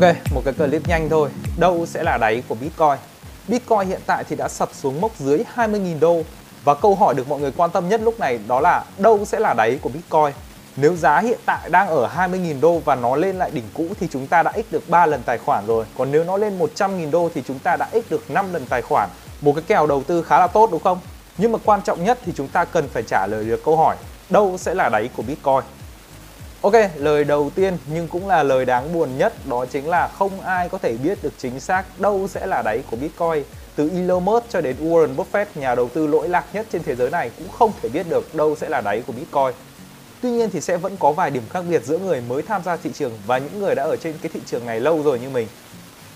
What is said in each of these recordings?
Ok, một cái clip nhanh thôi. Đâu sẽ là đáy của Bitcoin? Bitcoin hiện tại thì đã sập xuống mốc dưới 20.000 đô và câu hỏi được mọi người quan tâm nhất lúc này đó là đâu sẽ là đáy của Bitcoin? Nếu giá hiện tại đang ở 20.000 đô và nó lên lại đỉnh cũ thì chúng ta đã x được 3 lần tài khoản rồi. Còn nếu nó lên 100.000 đô thì chúng ta đã x được 5 lần tài khoản. Một cái kèo đầu tư khá là tốt đúng không? Nhưng mà quan trọng nhất thì chúng ta cần phải trả lời được câu hỏi đâu sẽ là đáy của Bitcoin? Ok, lời đầu tiên nhưng cũng là lời đáng buồn nhất đó chính là không ai có thể biết được chính xác đâu sẽ là đáy của Bitcoin. Từ Elon Musk cho đến Warren Buffett, nhà đầu tư lỗi lạc nhất trên thế giới này cũng không thể biết được đâu sẽ là đáy của Bitcoin. Tuy nhiên thì sẽ vẫn có vài điểm khác biệt giữa người mới tham gia thị trường và những người đã ở trên cái thị trường này lâu rồi như mình.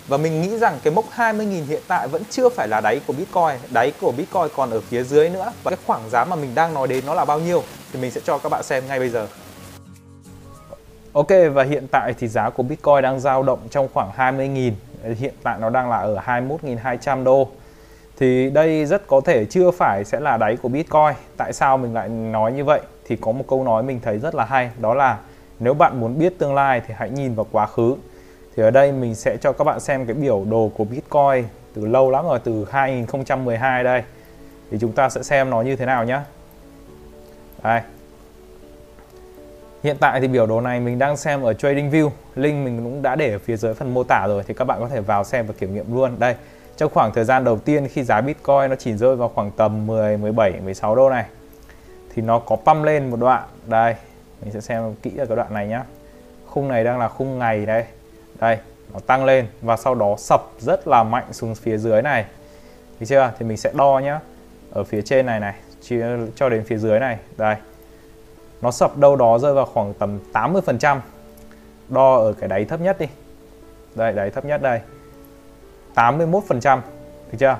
Và mình nghĩ rằng cái mốc 20.000 hiện tại vẫn chưa phải là đáy của Bitcoin, đáy của Bitcoin còn ở phía dưới nữa. Và cái khoảng giá mà mình đang nói đến nó là bao nhiêu thì mình sẽ cho các bạn xem ngay bây giờ. Ok và hiện tại thì giá của Bitcoin đang dao động trong khoảng 20.000 Hiện tại nó đang là ở 21.200 đô. Thì đây rất có thể chưa phải sẽ là đáy của Bitcoin. Tại sao mình lại nói như vậy? Thì có một câu nói mình thấy rất là hay Đó là nếu bạn muốn biết tương lai thì hãy nhìn vào quá khứ. Thì ở đây mình sẽ cho các bạn xem cái biểu đồ của Bitcoin Từ lâu lắm rồi, từ 2012 đây. Thì chúng ta sẽ xem nó như thế nào nhé Đây. Hiện tại thì biểu đồ này mình đang xem ở TradingView Link mình cũng đã để ở phía dưới phần mô tả rồi Thì các bạn có thể vào xem và kiểm nghiệm luôn. Đây, trong khoảng thời gian đầu tiên khi giá Bitcoin nó chỉ rơi vào khoảng tầm 10, 17, 16 đô này Thì nó có pump lên một đoạn. Đây, mình sẽ xem kỹ ở cái đoạn này nhá. Khung này đang là khung ngày đây. Đây, nó tăng lên và sau đó sập rất là mạnh xuống phía dưới này. Thấy chưa? Thì mình sẽ đo nhá. Ở phía trên này này cho đến phía dưới này. Đây nó sập đâu đó rơi vào khoảng tầm 80% đo ở cái đáy thấp nhất đi. Đây, đáy thấp nhất đây. 81% được chưa?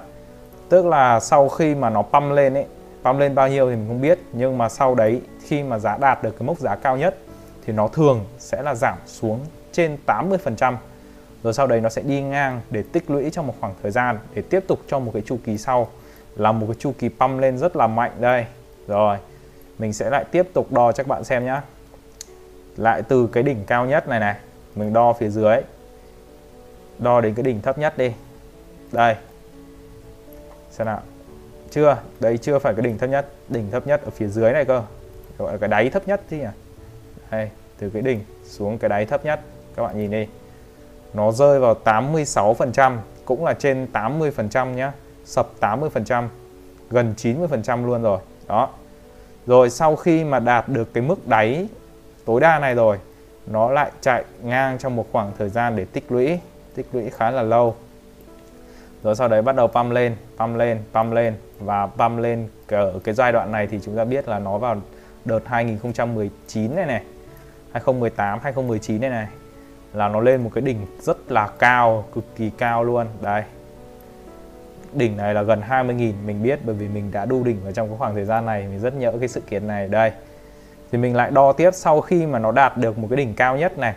Tức là sau khi mà nó pump lên ấy, pump lên bao nhiêu thì mình không biết. Nhưng mà sau đấy, khi mà giá đạt được cái mốc giá cao nhất, thì nó thường sẽ là giảm xuống trên 80% rồi sau đấy nó sẽ đi ngang để tích lũy trong một khoảng thời gian, để tiếp tục cho một cái chu kỳ sau. Là một cái chu kỳ pump lên rất là mạnh đây. Rồi mình sẽ lại tiếp tục đo cho các bạn xem nhá. Lại từ cái đỉnh cao nhất này này, mình đo phía dưới. Đo đến cái đỉnh thấp nhất đi. Đây. Xem nào. Chưa đây chưa phải cái đỉnh thấp nhất, đỉnh thấp nhất ở phía dưới này cơ. Gọi là cái đáy thấp nhất chứ nhỉ? Đây, từ cái đỉnh xuống cái đáy thấp nhất, các bạn nhìn đi. Nó rơi vào 86 phần trăm, cũng là trên 80 phần trăm nhá. Sập 80 phần trăm, gần 90 phần trăm luôn rồi. Đó rồi sau khi mà đạt được cái mức đáy tối đa này rồi, nó lại chạy ngang trong một khoảng thời gian để tích lũy. Tích lũy khá là lâu. Rồi sau đấy bắt đầu pump lên pump lên pump lên. Và pump lên ở cái giai đoạn này thì chúng ta biết là nó vào đợt 2019 này này 2018 2019 này này, là nó lên một cái đỉnh rất là cao, cực kỳ cao luôn. Đây đỉnh này là gần 20.000 mình biết, bởi vì mình đã đu đỉnh ở trong cái khoảng thời gian này, mình rất nhớ cái sự kiện này. Đây, thì mình lại đo tiếp sau khi mà nó đạt được một cái đỉnh cao nhất này,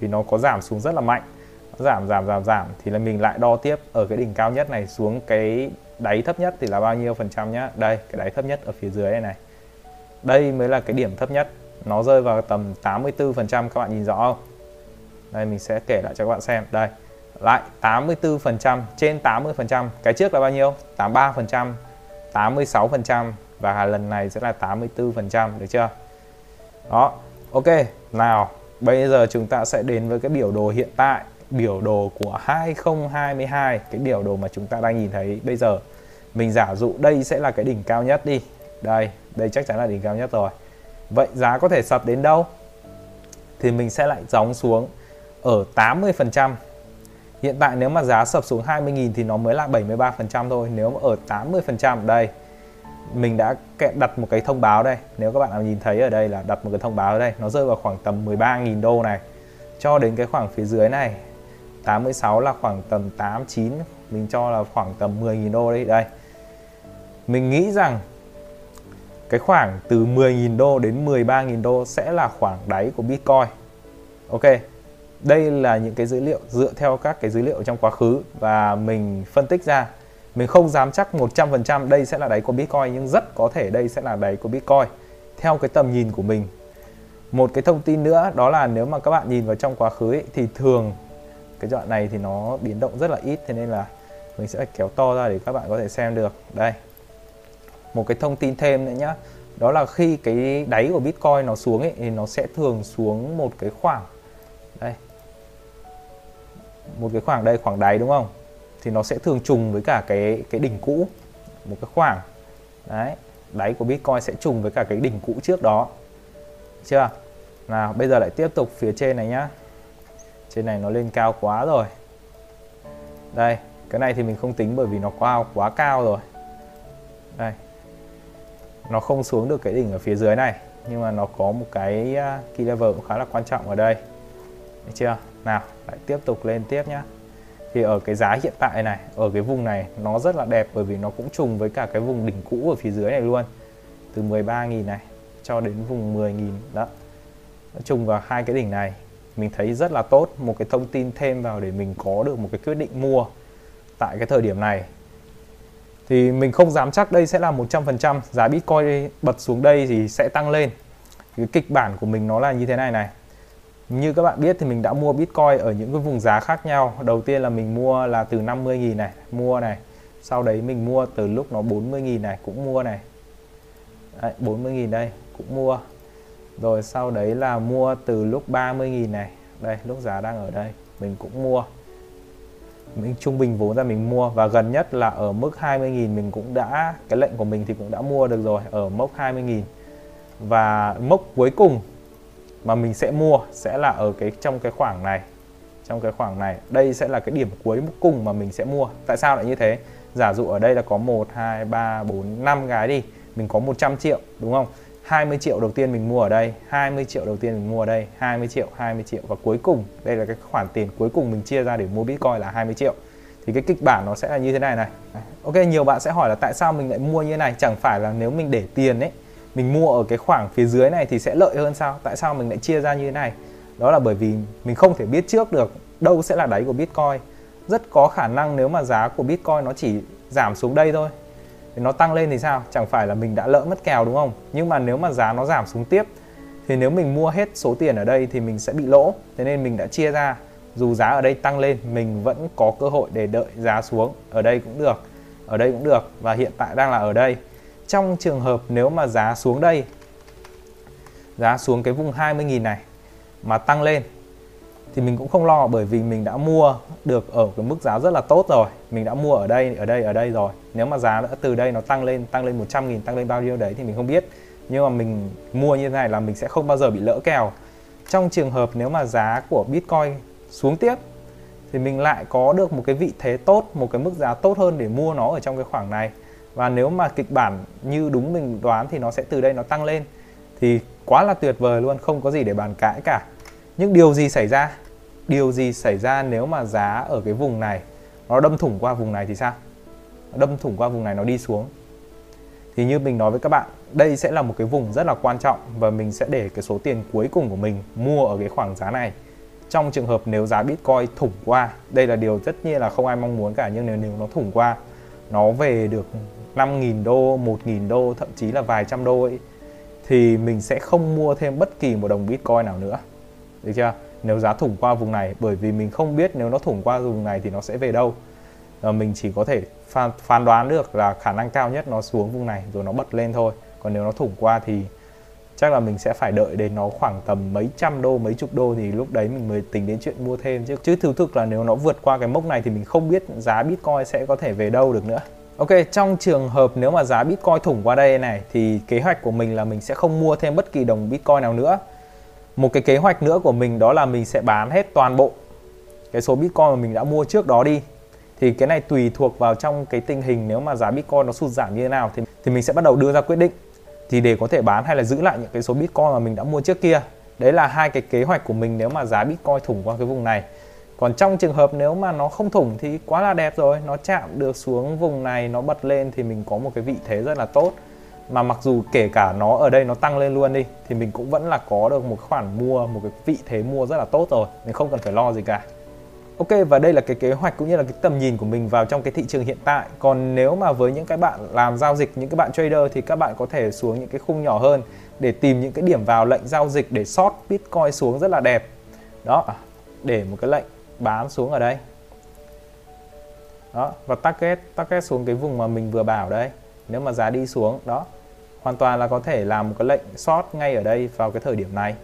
thì nó có giảm xuống rất là mạnh. Nó giảm giảm giảm giảm, thì là mình lại đo tiếp ở cái đỉnh cao nhất này xuống cái đáy thấp nhất thì là bao nhiêu phần trăm nhá? Đây, cái đáy thấp nhất ở phía dưới này này. Đây mới là cái điểm thấp nhất. Nó rơi vào tầm 84 phần trăm, các bạn nhìn rõ không? Đây, mình sẽ kể lại cho các bạn xem. Đây lại 84% trên 80% cái trước là bao nhiêu? 83% 86% và lần này sẽ là 84% được chưa? Đó, ok. Nào, bây giờ chúng ta sẽ đến với cái biểu đồ hiện tại, biểu đồ của 2022 cái biểu đồ mà chúng ta đang nhìn thấy bây giờ. Mình giả dụ đây sẽ là cái đỉnh cao nhất đi. Đây đây chắc chắn là đỉnh cao nhất rồi. Vậy giá có thể sập đến đâu? Thì mình sẽ lại gióng xuống ở 80 phần trăm. Hiện tại nếu mà giá sập xuống 20.000 thì nó mới là 73% thôi, Nếu mà ở 80% đây, Mình đã đặt một cái thông báo đây. Nếu các bạn nào nhìn thấy ở đây là đặt một cái thông báo ở đây, Nó rơi vào khoảng tầm 13.000 đô này, Cho đến cái khoảng phía dưới này 86 là khoảng tầm 89 Mình cho là khoảng tầm 10.000 đô đấy Đây, Mình nghĩ rằng cái khoảng từ 10.000 đô đến 13.000 đô sẽ là khoảng đáy của Bitcoin. Ok đây là những cái dữ liệu dựa theo các cái dữ liệu trong quá khứ và mình phân tích ra. Mình không dám chắc 100% đây sẽ là đáy của Bitcoin nhưng rất có thể đây sẽ là đáy của Bitcoin theo cái tầm nhìn của mình. Một cái thông tin nữa đó là nếu mà các bạn nhìn vào trong quá khứ ấy, thì thường cái đoạn này thì nó biến động rất là ít thế nên là mình sẽ kéo to ra để các bạn có thể xem được. Đây một cái thông tin thêm nữa nhá. Đó là khi cái đáy của Bitcoin nó xuống ấy thì nó sẽ thường xuống một cái khoảng một cái khoảng đây, khoảng đáy đúng không? Thì nó sẽ thường trùng với cả cái cái đỉnh cũ, một cái khoảng. Đấy, đáy của Bitcoin sẽ trùng với cả cái đỉnh cũ trước đó. Chưa? Nào, bây giờ lại tiếp tục phía trên này nhá. Trên này nó lên cao quá rồi. Đây, cái này thì mình không tính bởi vì nó cao quá cao rồi. Đây. Nó không xuống được cái đỉnh ở phía dưới này, nhưng mà nó có một cái à, key level cũng khá là quan trọng ở đây. Đấy chưa? Nào, lại tiếp tục lên tiếp nhá. Thì ở cái giá hiện tại này, ở cái vùng này, nó rất là đẹp bởi vì nó cũng trùng với cả cái vùng đỉnh cũ ở phía dưới này luôn. Từ 13.000 này cho đến vùng 10.000 đó. Nó trùng vào hai cái đỉnh này. Mình thấy rất là tốt, một cái thông tin thêm vào để mình có được một cái quyết định mua tại cái thời điểm này. Thì mình không dám chắc đây sẽ là 100% giá Bitcoin bật xuống đây thì sẽ tăng lên. Cái kịch bản của mình nó là như thế này này như các bạn biết thì mình đã mua Bitcoin ở những cái vùng giá khác nhau. Đầu tiên là mình mua là từ 50.000 này mua này. Sau đấy mình mua từ lúc nó 40.000 này cũng mua này. Đấy, 40.000 đây cũng mua. Rồi sau đấy là mua từ lúc 30.000 này. Đây lúc giá đang ở đây mình cũng mua. Mình trung bình vốn ra mình mua. Và gần nhất là ở mức 20.000 mình cũng đã cái lệnh của mình thì cũng đã mua được rồi ở mốc 20.000 và mốc cuối cùng mà mình sẽ mua sẽ là ở cái, trong cái khoảng này, trong cái khoảng này. Đây sẽ là cái điểm cuối cùng mà mình sẽ mua. Tại sao lại như thế? Giả dụ ở đây là có 1 2 3 4 5 gái đi, mình có 100 triệu, đúng không? 20 triệu đầu tiên mình mua ở đây 20 triệu đầu tiên mình mua ở đây 20 triệu 20 triệu. Và cuối cùng, đây là cái khoản tiền cuối cùng mình chia ra để mua Bitcoin là 20 triệu. Thì cái kịch bản nó sẽ là như thế này này. Ok, nhiều bạn sẽ hỏi là tại sao mình lại mua như thế này? Chẳng phải là nếu mình để tiền ấy mình mua ở cái khoảng phía dưới này thì sẽ lợi hơn sao? Tại sao mình lại chia ra như thế này? Đó là bởi vì mình không thể biết trước được đâu sẽ là đáy của Bitcoin. Rất có khả năng nếu mà giá của Bitcoin nó chỉ giảm xuống đây thôi, thì nó tăng lên thì sao? Chẳng phải là mình đã lỡ mất kèo đúng không? Nhưng mà nếu mà giá nó giảm xuống tiếp, thì nếu mình mua hết số tiền ở đây thì mình sẽ bị lỗ. Thế nên mình đã chia ra. Dù giá ở đây tăng lên, mình vẫn có cơ hội để đợi giá xuống. Ở đây cũng được, ở đây cũng được và hiện tại đang là ở đây trong trường hợp nếu mà giá xuống đây, giá xuống cái vùng 20.000 này mà tăng lên thì mình cũng không lo, bởi vì mình đã mua được ở cái mức giá rất là tốt rồi. Mình đã mua ở đây ở đây ở đây rồi. Nếu mà giá đã từ đây nó tăng lên tăng lên 100 nghìn, tăng lên bao nhiêu đấy thì mình không biết. Nhưng mà mình mua như thế này là mình sẽ không bao giờ bị lỡ kèo. Trong trường hợp nếu mà giá của Bitcoin xuống tiếp thì mình lại có được một cái vị thế tốt, một cái mức giá tốt hơn để mua nó ở trong cái khoảng này và nếu mà kịch bản như đúng mình đoán thì nó sẽ từ đây nó tăng lên. Thì quá là tuyệt vời luôn, không có gì để bàn cãi cả. Nhưng điều gì xảy ra? Điều gì xảy ra nếu mà giá ở cái vùng này nó đâm thủng qua vùng này thì sao? Đâm thủng qua vùng này nó đi xuống. Thì như mình nói với các bạn, đây sẽ là một cái vùng rất là quan trọng và mình sẽ để cái số tiền cuối cùng của mình mua ở cái khoảng giá này. Trong trường hợp nếu giá Bitcoin thủng qua, đây là điều tất nhiên là không ai mong muốn cả, nhưng nếu nếu nó thủng qua, nó về được 5.000 đô, 1.000 đô, thậm chí là vài trăm đô ấy, thì mình sẽ không mua thêm bất kỳ một đồng Bitcoin nào nữa. Được chưa? Nếu giá thủng qua vùng này bởi vì mình không biết nếu nó thủng qua vùng này thì nó sẽ về đâu. Và mình chỉ có thể phán, phán đoán được là khả năng cao nhất nó xuống vùng này rồi nó bật lên thôi. Còn nếu nó thủng qua thì chắc là mình sẽ phải đợi đến nó khoảng tầm mấy trăm đô mấy chục đô thì lúc đấy mình mới tính đến chuyện mua thêm chứ chứ thực thực là nếu nó vượt qua cái mốc này thì mình không biết giá bitcoin sẽ có thể về đâu được nữa Ok, trong trường hợp nếu mà giá Bitcoin thủng qua đây này thì kế hoạch của mình là mình sẽ không mua thêm bất kỳ đồng Bitcoin nào nữa. Một cái kế hoạch nữa của mình đó là mình sẽ bán hết toàn bộ cái số Bitcoin mà mình đã mua trước đó đi. Thì cái này tùy thuộc vào trong cái tình hình nếu mà giá Bitcoin nó sụt giảm như thế nào thì thì mình sẽ bắt đầu đưa ra quyết định thì để có thể bán hay là giữ lại những cái số Bitcoin mà mình đã mua trước kia. Đấy là hai cái kế hoạch của mình nếu mà giá Bitcoin thủng qua cái vùng này còn trong trường hợp nếu mà nó không thủng thì quá là đẹp rồi nó chạm được xuống vùng này nó bật lên thì mình có một cái vị thế rất là tốt. Mà mặc dù kể cả nó ở đây nó tăng lên luôn đi thì mình cũng vẫn là có được một khoản mua một cái vị thế mua rất là tốt rồi mình không cần phải lo gì cả. Ok và đây là cái kế hoạch cũng như là cái tầm nhìn của mình vào trong cái thị trường hiện tại. Còn nếu mà với những cái bạn làm giao dịch, những cái bạn trader thì các bạn có thể xuống những cái khung nhỏ hơn Để tìm những cái điểm vào lệnh giao dịch để short Bitcoin xuống rất là đẹp. Đó, để một cái lệnh bán xuống ở đây. Đó và target target xuống cái vùng mà mình vừa bảo đây. Nếu mà giá đi xuống đó hoàn toàn là có thể làm một cái lệnh short ngay ở đây vào cái thời điểm này.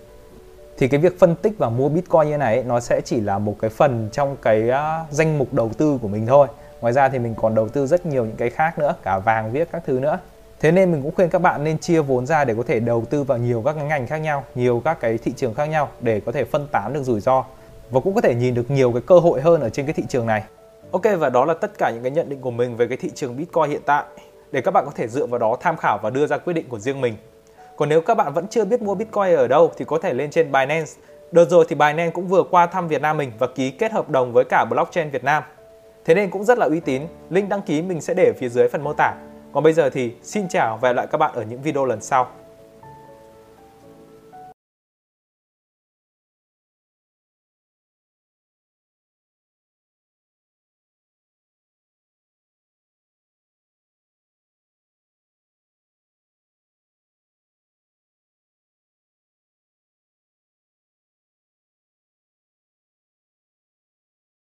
Thì cái việc phân tích và mua bitcoin như này nó sẽ chỉ là một cái phần trong cái uh, danh mục đầu tư của mình thôi. Ngoài ra thì mình còn đầu tư rất nhiều những cái khác nữa cả vàng viết các thứ nữa. Thế nên mình cũng khuyên các bạn nên chia vốn ra để có thể đầu tư vào nhiều các ngành khác nhau nhiều các cái thị trường khác nhau để có thể phân tán được rủi ro và cũng có thể nhìn được nhiều cái cơ hội hơn ở trên cái thị trường này ok, và đó là tất cả những cái nhận định của mình về cái thị trường bitcoin hiện tại để các bạn có thể dựa vào đó tham khảo và đưa ra quyết định của riêng mình còn nếu các bạn vẫn chưa biết mua Bitcoin ở đâu thì có thể lên trên Binance. Đợt rồi thì Binance cũng vừa qua thăm Việt Nam mình và ký kết hợp đồng với cả blockchain Việt Nam. Thế nên cũng rất là uy tín. Link đăng ký mình sẽ để ở phía dưới phần mô tả. Còn bây giờ thì xin chào và hẹn gặp lại các bạn ở những video lần sau.